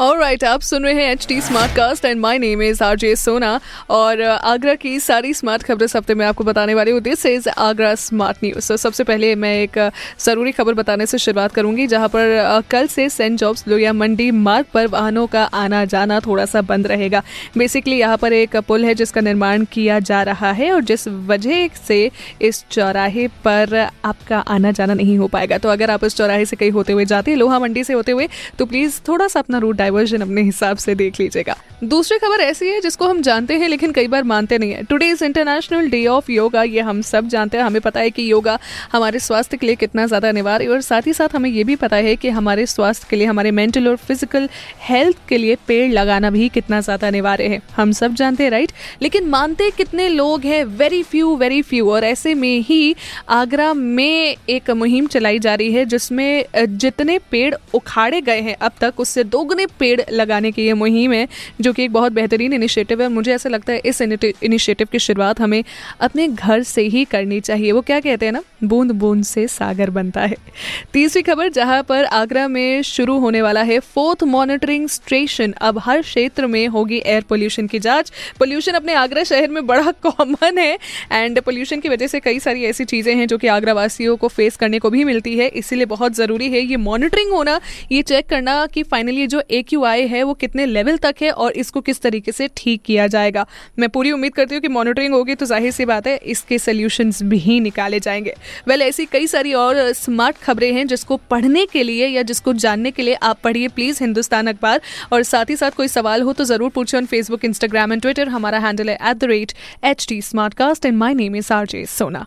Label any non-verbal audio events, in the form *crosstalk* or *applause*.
Right आप सुन रहे हैं H T smart cast and my name is R J Sona और uh, आगरा की सारी स्मार्ट खबरें इस हफ़्ते में आपको बताने वाली हूँ। This is Agra smart news तो सबसे पहले मैं एक uh, ज़रूरी खबर बताने से शुरुआत करूँगी जहाँ पर uh, कल से सेंट जॉब्स लोहिया मंडी मार्ग पर वाहनों का आना जाना थोड़ा सा बंद रहेगा। बेसिकली यहाँ पर एक पुल है जिसका निर्माण किया जा रहा है और जिस वजह से इस चौराहे पर आपका आना जाना नहीं हो पाएगा। तो अगर आप इस चौराहे से कहीं होते हुए जाते हैं लोहा मंडी से होते हुए तो प्लीज़ थोड़ा सा अपना रूट डाइवर्जन अपने हिसाब से देख लीजिएगा। दूसरी खबर ऐसी है जिसको हम जानते हैं, लेकिन कई बार मानते नहीं है। Today is international day of yoga ये हम सब जानते हैं। हमें पता है कि योगा हमारे स्वास्थ्य के लिए कितना ज़्यादा अनिवार्य और साथ ही साथ हमें ये भी पता है कि हमारे स्वास्थ्य के लिए, हमारे मेंटल और फ़िज़िकल हेल्थ के लिए पेड़ लगाना भी कितना ज़्यादा अनिवार्य है। हम सब जानते हैं राइट लेकिन मानते कितने लोग हैं? वेरी फ्यू वेरी फ्यू और ऐसे में ही आगरा में एक मुहिम चलाई जा रही है, जिसमें जितने पेड़ उखाड़े गए हैं, अब तक उससे दोगुने पेड़ लगाने की ये मुहिम है, जो कि एक बहुत बेहतरीन इनिशिएटिव है। मुझे ऐसा लगता है इस इनिशिएटिव की शुरुआत हमें अपने घर से ही करनी चाहिए। वो क्या कहते हैं ना? बूंद बूंद से सागर बनता है। तीसरी खबर, जहाँ पर आगरा में शुरू होने वाला है फोर्थ मॉनिटरिंग स्टेशन। अब हर क्षेत्र में होगी एयर पोल्यूशन की जाँच। पोल्यूशन अपने आगरा शहर में बड़ा *laughs* कॉमन है। एंड पोल्यूशन की वजह से कई सारी ऐसी चीज़ें हैं जो कि आगरा वासियों को फेस करने को भी मिलती है। इसीलिए बहुत ज़रूरी है ये मॉनिटरिंग होना, ये चेक करना कि फाइनली जो ए आई है, वो कितने लेवल तक है और इसको किस तरीके से ठीक किया जाएगा। मैं पूरी उम्मीद करती हूँ कि मॉनिटरिंग होगी तो ज़ाहिर सी बात है, इसके सोल्यूशंस भी निकाले जाएँगे। वेल ऐसी कई सारी और स्मार्ट खबरें हैं जिसको पढ़ने के लिए या जिसको जानने के लिए आप पढ़िए प्लीज़ हिंदुस्तान अखबार। और साथ ही साथ कोई सवाल हो तो ज़रूर पूछे on Facebook Instagram and Twitter हमारा हैंडल है at the rate H T smart cast and my name is R J Sona